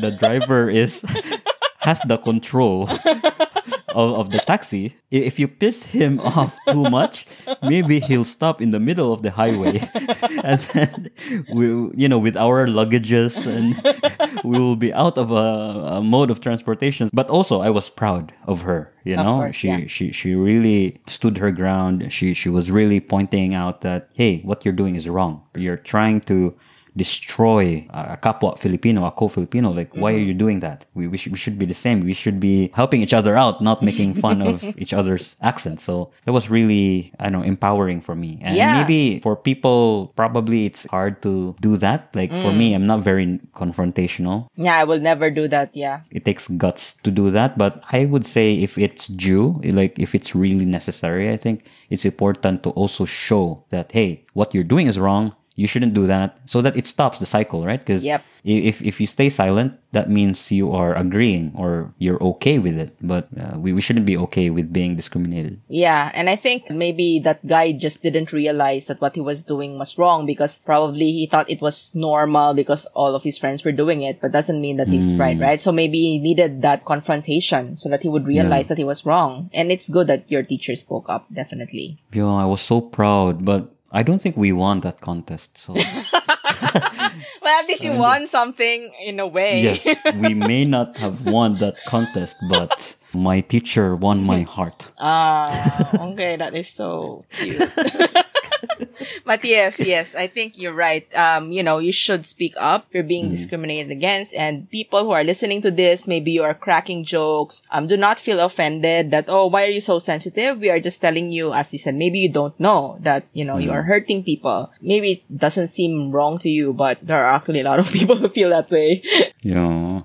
Speaker 1: the driver is, has the control of, of the taxi. If you piss him off too much, maybe he'll stop in the middle of the highway, and then we, you know, with our luggages, and we will be out of a, a mode of transportation. But also, I was proud of her. You
Speaker 2: Of
Speaker 1: know,
Speaker 2: course,
Speaker 1: she
Speaker 2: yeah.
Speaker 1: she she really stood her ground. She she was really pointing out that hey, what you're doing is wrong. You're trying to destroy a kapwa Filipino, a co-Filipino. Like, why are
Speaker 2: Mm-hmm.
Speaker 1: you doing that? We, we, should, we should be the same. We should be helping each other out, not making fun of each other's accents. So that was really, I don't know, empowering for me. And
Speaker 2: Yeah.
Speaker 1: maybe for people, probably it's hard to do that. Like for
Speaker 2: Mm.
Speaker 1: me, I'm not very confrontational.
Speaker 2: Yeah, I will never do that. Yeah.
Speaker 1: It takes guts to do that. But I would say if it's due, like if it's really necessary, I think it's important to also show that, hey, what you're doing is wrong. You shouldn't do that so that it stops the cycle, right? Because
Speaker 2: Yep.
Speaker 1: if, if you stay silent, that means you are agreeing or you're okay with it. But uh, we, we shouldn't be okay with being discriminated.
Speaker 2: Yeah, and I think maybe that guy just didn't realize that what he was doing was wrong because probably he thought it was normal because all of his friends were doing it, but doesn't mean that he's right, right? So maybe he needed that confrontation so that he would realize that he was wrong. And it's good that your teacher spoke up, definitely.
Speaker 1: Yo, I was so proud, but I don't think we won that contest. So
Speaker 2: Well, at least you won something in a way.
Speaker 1: yes, we may not have won that contest, but my teacher won my heart.
Speaker 2: Ah, okay, that is so cute. but yes, yes, I think you're right. Um, you know, you should speak up. You're being
Speaker 1: Mm.
Speaker 2: discriminated against, and people who are listening to this, maybe you are cracking jokes. Um, do not feel offended that oh, why are you so sensitive? We are just telling you, as you said, maybe you don't know that you know you
Speaker 1: Mm.
Speaker 2: are hurting people. Maybe it doesn't seem wrong to you, but there are actually a lot of people who feel that way.
Speaker 1: Yeah.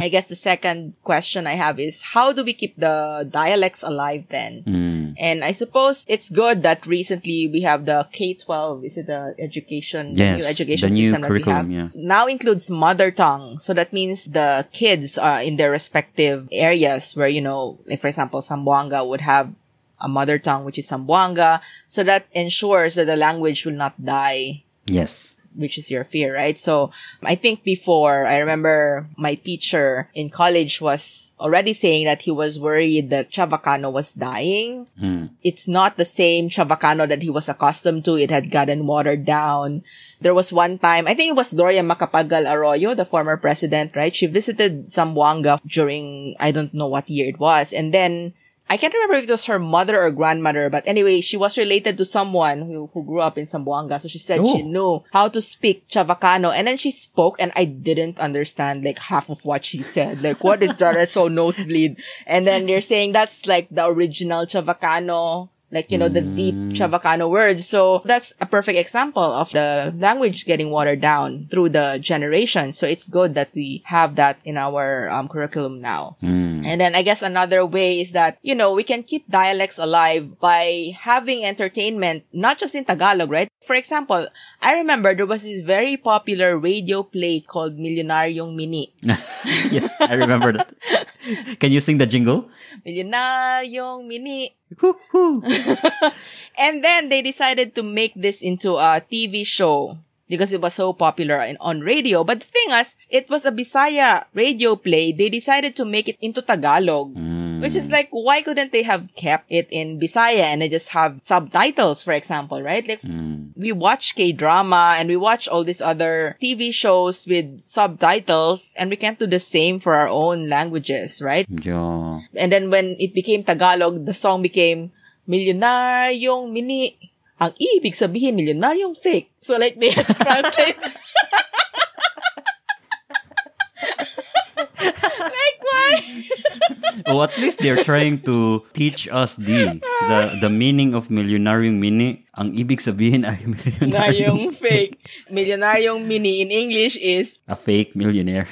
Speaker 2: I guess the second question I have is how do we keep the dialects alive then?
Speaker 1: Mm.
Speaker 2: And I suppose it's good that recently we have the K-12, is it the education, the new education
Speaker 1: the new
Speaker 2: system that we have?
Speaker 1: yeah.
Speaker 2: Now includes mother tongue. So that means the kids are in their respective areas where, you know, like for example, Zamboanga would have a mother tongue, which is Zamboanga. So that ensures that the language will not die
Speaker 1: Yes.
Speaker 2: Which is your fear, right? So I think before I remember my teacher in college was already saying that he was worried that Chavacano was dying.
Speaker 1: Mm.
Speaker 2: It's not the same Chavacano that he was accustomed to. It had gotten watered down. There was one time, I think it was Gloria Macapagal Arroyo, the former president, right? She visited Zamboanga during, I don't know what year it was. And then I can't remember if it was her mother or grandmother, but anyway, she was related to someone who, who grew up in Zamboanga. So she said she
Speaker 1: Oh.
Speaker 2: knew how to speak Chavacano. And then she spoke and I didn't understand like half of what she said. Like, what is that? Saw nosebleed. And then they're saying that's like the original Chavacano. Like, you know, the deep
Speaker 1: Mm.
Speaker 2: Chavacano words. So that's a perfect example of the language getting watered down through the generation. So it's good that we have that in our um, curriculum now.
Speaker 1: Mm.
Speaker 2: And then I guess another way is that, you know, we can keep dialects alive by having entertainment, not just in Tagalog, right? For example, I remember there was this very popular radio play called Milyonaryong Mini.
Speaker 1: yes, I remember that. Can you sing the jingle?
Speaker 2: Milyonaryong Mini.
Speaker 1: Woo-hoo.
Speaker 2: And then they decided to make this into a TV show because it was so popular in, on radio. But the thing is, it was a Bisaya radio play. They decided to make it into Tagalog.
Speaker 1: Mm.
Speaker 2: Which is like, why couldn't they have kept it in Bisaya and they just have subtitles, for example, right? Like,
Speaker 1: Mm.
Speaker 2: we watch K-drama and we watch all these other TV shows with subtitles and we can't do the same for our own languages, right?
Speaker 1: Yeah.
Speaker 2: And then when it became Tagalog, the song became Milyonaryong Mini. Ang ibig sabihin, milyonaryong fake. So like they translate. like why?
Speaker 1: Oh, at least they're trying to teach us the the the meaning of milyonaryong mini. Ang ibig sabihin ay millionaryong
Speaker 2: Milyonaryong fake. Milyonaryong Mini in English is
Speaker 1: a fake millionaire.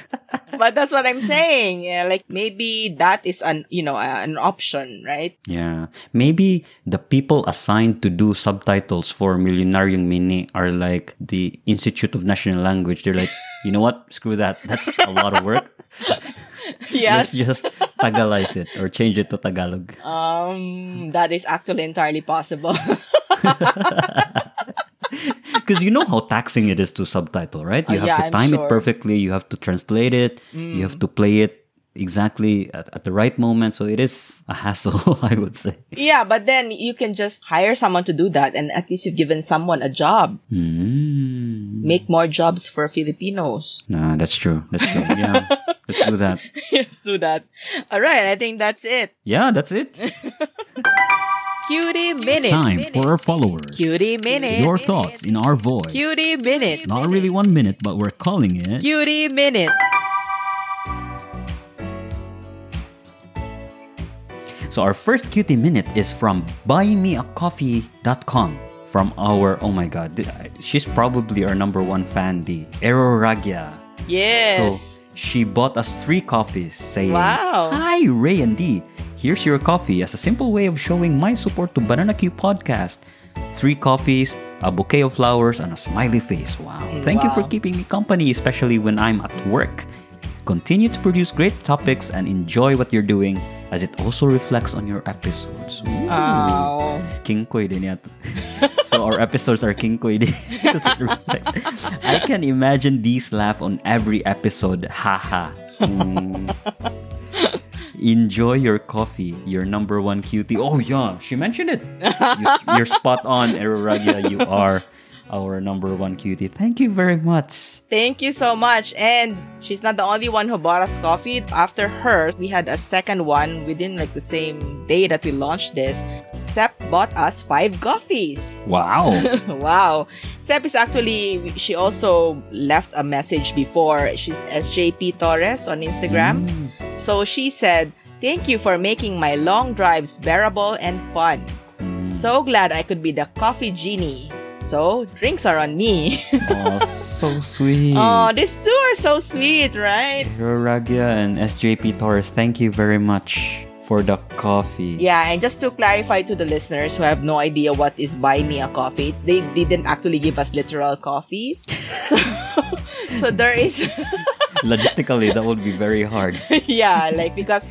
Speaker 2: but that's what I'm saying. Yeah, like maybe that is an you know uh, an option, right?
Speaker 1: Yeah. Maybe the people assigned to do subtitles for Milyonaryong Mini are like the Institute of National Language. They're like, you know what? Screw that. That's a lot of work.
Speaker 2: Yes.
Speaker 1: Let's just Tagalize it or change it to Tagalog.
Speaker 2: Um, that is actually entirely possible.
Speaker 1: Because you know how taxing it is to subtitle, right? You
Speaker 2: Uh,
Speaker 1: have
Speaker 2: yeah,
Speaker 1: to time
Speaker 2: sure. Mm.
Speaker 1: it perfectly. You have to translate it. You have to play it exactly at, at the right moment. So it is a hassle, I would say.
Speaker 2: yeah, but then you can just hire someone to do that, and at least you've given someone a job.
Speaker 1: Mm.
Speaker 2: Make more jobs for Filipinos.
Speaker 1: Nah, that's true. That's true. Yeah. Let's do that.
Speaker 2: yes, do that. All right, I think that's it.
Speaker 1: Yeah, that's it.
Speaker 2: Cutie minute.
Speaker 3: Time for our followers.
Speaker 2: Cutie minute.
Speaker 3: Your thoughts in our voice.
Speaker 2: Cutie minute.
Speaker 3: Not really one minute, but we're calling it.
Speaker 2: Cutie minute.
Speaker 1: So our first cutie minute is from buymeacoffee.com from our oh my god, she's probably our number one fan, the Eroragya.
Speaker 2: Yes.
Speaker 1: So she bought us three coffees saying,
Speaker 2: Wow.
Speaker 1: Hi, Ray and D. Here's your coffee as a simple way of showing my support to Banana Q podcast. Three coffees, a bouquet of flowers, and a smiley face. Wow. Thank you for keeping me company, especially when I'm at work. Continue to produce great topics and enjoy what you're doing as it also reflects on your episodes. Ooh.
Speaker 2: Oh.
Speaker 1: Din yata. so our episodes are kingkoy din. Because it reflects. I can imagine these laugh on every episode. Haha. Mm. Enjoy your coffee, your number one cutie. Oh yeah, she mentioned it. You, are spot on, Eruragia. You are our number one cutie. Thank you very much.
Speaker 2: Thank you so much. And she's not the only one who bought us coffee. After her, we had a second one within like the same day that we launched this. Sep bought us five coffees.
Speaker 1: Wow.
Speaker 2: wow. Sep is actually, she also left a message before. She's SJP Torres on Instagram. Mm. So she said, Thank you for making my long drives bearable and fun. Mm. So glad I could be the coffee genie. So, drinks are on me.
Speaker 1: oh, so sweet.
Speaker 2: oh, these two are so sweet, right?
Speaker 1: Roragya and SJP Torres, thank you very much for the coffee.
Speaker 2: Yeah, and just to clarify to the listeners who have no idea what is buy me a coffee, they didn't actually give us literal coffees. So, so there is
Speaker 1: Logistically, that would be very hard.
Speaker 2: yeah, like because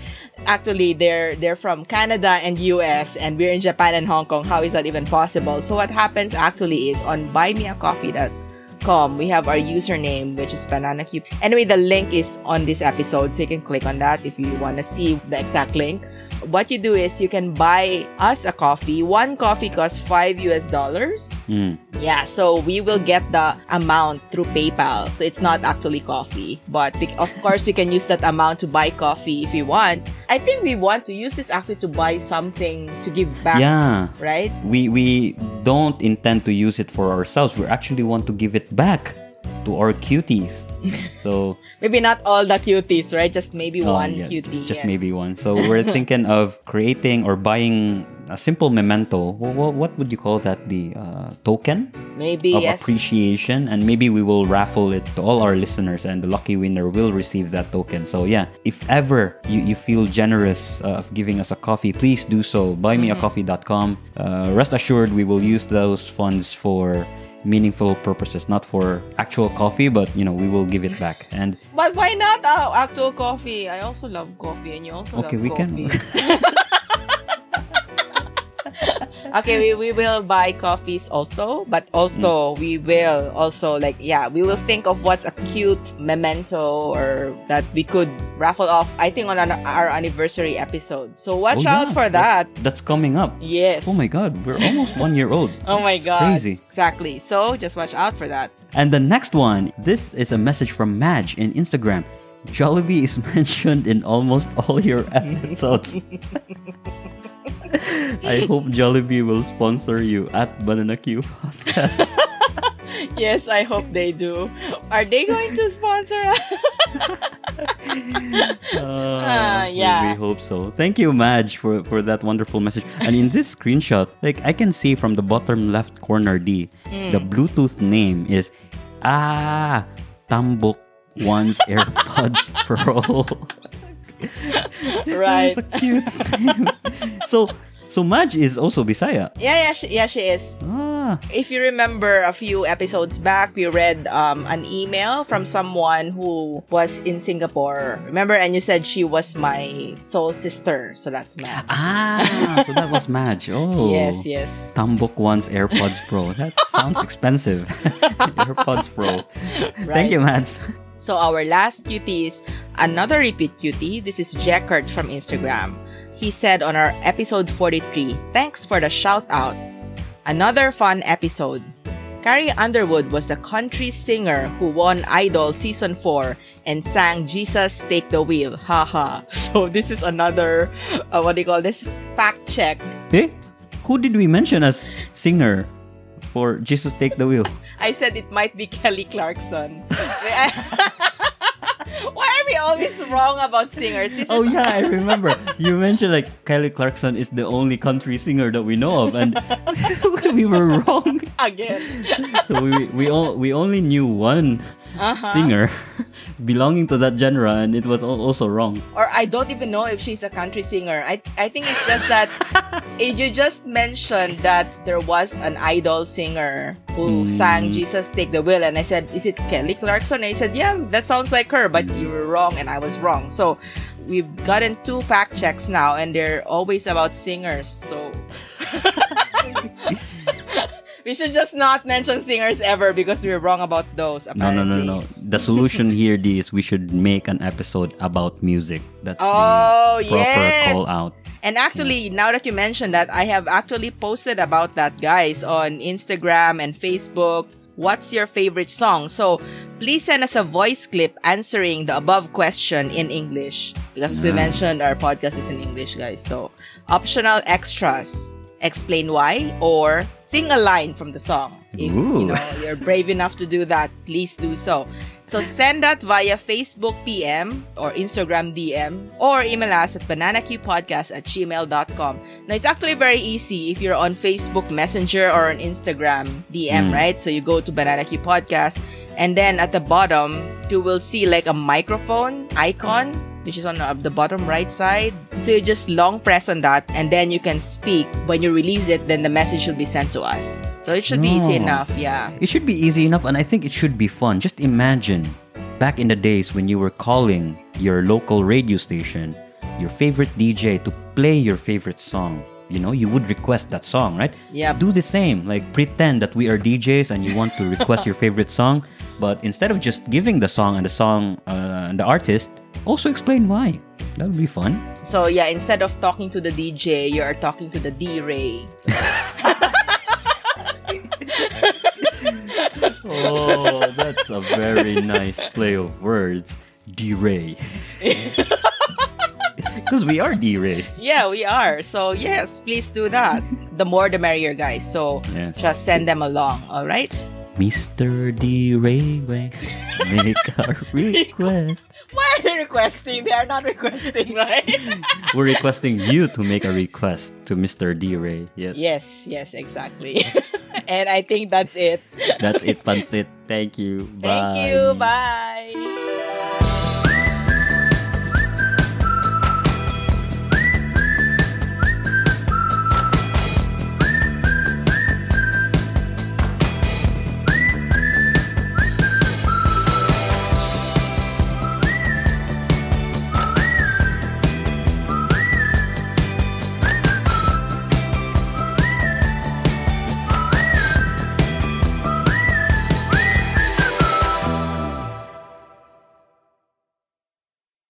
Speaker 2: actually they're they're from Canada and US and we're in Japan and Hong Kong. How is that even possible? So what happens actually is on buymeacoffee.com we have our username which is banana cube. Anyway, the link is on this episode so you can click on that if you want to see the exact link. What you do is you can buy us a coffee. One coffee costs 5 US dollars.
Speaker 1: Mm.
Speaker 2: Yeah, so we will get the amount through PayPal. So it's not actually coffee. But of course, you can use that amount to buy coffee if you want. I think we want to use this actually to buy something to give back.
Speaker 1: Yeah.
Speaker 2: Right?
Speaker 1: We we don't intend to use it for ourselves. We actually want to give it back to our cuties. So
Speaker 2: Maybe not all the cuties, right? Just maybe
Speaker 1: Oh,
Speaker 2: one
Speaker 1: yeah,
Speaker 2: cutie.
Speaker 1: Just
Speaker 2: yes.
Speaker 1: maybe one. So we're thinking of creating or buying a simple memento. What, what would you call that? The uh, token
Speaker 2: Maybe,
Speaker 1: of
Speaker 2: yes.
Speaker 1: appreciation, and maybe we will raffle it to all our listeners, and the lucky winner will receive that token. So yeah, if ever you, you feel generous uh, of giving us a coffee, please do so. Buymeacoffee.com. Uh, rest assured, we will use those funds for meaningful purposes not for actual coffee but you know we will give it back and
Speaker 2: But why not uh, actual coffee? I also love coffee and you also
Speaker 1: Okay, we can-
Speaker 2: coffee. okay, we, we will buy coffees also, but also
Speaker 1: Mm.
Speaker 2: we will also like yeah, we will think of what's a cute memento or that we could raffle off. I think on an, our anniversary episode. So watch
Speaker 1: Oh,
Speaker 2: out
Speaker 1: yeah,
Speaker 2: for that.
Speaker 1: that's coming up
Speaker 2: Yes.
Speaker 1: Oh my god, we're almost one year old.
Speaker 2: Oh my god.
Speaker 1: Crazy.
Speaker 2: Exactly. So just watch out for that.
Speaker 1: And the next one, this is a message from Madge in Instagram. Jollibee is mentioned in almost all your episodes. I hope Jollibee will sponsor you at Banana Q Podcast.
Speaker 2: Yes, I hope they do. Are they going to sponsor us?
Speaker 1: Uh,
Speaker 2: Ah,
Speaker 1: we-
Speaker 2: yeah.
Speaker 1: we, hope so. Thank you, Madge, for, for that wonderful message. And in this screenshot, like I can see from the bottom left corner D, the
Speaker 2: Hmm.
Speaker 1: Bluetooth name is Ah Tambok One's AirPods Pro.
Speaker 2: right.
Speaker 1: A cute so so Madge is also Bisaya.
Speaker 2: Yeah, yeah, she, yeah, she is.
Speaker 1: Ah.
Speaker 2: If you remember a few episodes back, we read um, an email from someone who was in Singapore. Remember? And you said she was my soul sister. So that's Madge.
Speaker 1: Ah, so that was Madge. Oh.
Speaker 2: Yes, yes.
Speaker 1: Tambok One's AirPods Pro. That sounds expensive. AirPods Pro.
Speaker 2: Right.
Speaker 1: Thank you, Madge.
Speaker 2: So our last cutie is another repeat cutie. This is Jackard from Instagram. He said on our episode 43, thanks for the shout out. Another fun episode. Carrie Underwood was the country singer who won Idol season 4 and sang Jesus Take the Wheel. Haha. So this is another uh, what do you call this fact check.
Speaker 1: Eh? Who did we mention as singer for Jesus Take the Wheel?
Speaker 2: I said it might be Kelly Clarkson. Why are we always wrong about singers? This
Speaker 1: Oh yeah, I remember. You mentioned like Kelly Clarkson is the only country singer that we know of, and we were wrong.
Speaker 2: again.
Speaker 1: So we we all we only knew one
Speaker 2: Uh-huh.
Speaker 1: singer belonging to that genre, and it was also wrong.
Speaker 2: Or I don't even know if she's a country singer. I I think it's just that eh, you just mentioned that there was an idol singer who
Speaker 1: Hmm.
Speaker 2: sang Jesus Take the Wheel and I said, Is it Kelly Clarkson? And you said, Yeah, that sounds like her, but you were wrong and I was wrong. So we've gotten two fact checks now and they're always about singers. So we should just not mention singers ever because we were wrong about those.
Speaker 1: No, no, no, no. The solution here D, is we should make an episode about music. That's
Speaker 2: Oh,
Speaker 1: the proper
Speaker 2: yes.
Speaker 1: call out.
Speaker 2: And actually, now that you mentioned that, I have actually posted about that, guys, on Instagram and Facebook. What's your favorite song? So please send us a voice clip answering the above question in English. Because as we mentioned, our podcast is in English, guys. So optional extras. explain why, or sing a line from the song. If
Speaker 1: Ooh.
Speaker 2: you know you're brave enough to do that, please do so. So send that via Facebook PM or Instagram DM or email us at bananaqpodcast at gmail.com. Now it's actually very easy if you're on Facebook Messenger or on Instagram DM,
Speaker 1: Mm.
Speaker 2: right? So you go to Banana Q Podcast and then at the bottom you will see like a microphone icon which is on uh, the bottom right side. So you just long press on that and then you can speak. When you release it, then the message will be sent to us. So it should be easy enough, yeah.
Speaker 1: It should be easy enough, and I think it should be fun. Just imagine back in the days when you were calling your local radio station, your favorite DJ to play your favorite song. You know, you would request that song, right?
Speaker 2: yeah
Speaker 1: Do the same. Like pretend that we are DJs and you want to request your favorite song, but instead of just giving the song and the song uh, and the artist, also explain why. That would be fun.
Speaker 2: So yeah, instead of talking to the DJ, you are talking to the D-Ray.
Speaker 1: Oh, that's a very nice play of words. D-Ray. Because we are D-Ray.
Speaker 2: Yeah, we are. So yes, please do that. The more the merrier, guys. So
Speaker 1: Yes.
Speaker 2: just send them along, all right?
Speaker 1: Mr. D-Ray, make a request.
Speaker 2: Why are they requesting? They are not requesting, right?
Speaker 1: We're requesting you to make a request to Mr. D-Ray. Yes.
Speaker 2: yes, yes, exactly. and I think that's it.
Speaker 1: That's it, Pansit. Thank you. Bye.
Speaker 2: Thank you. Bye.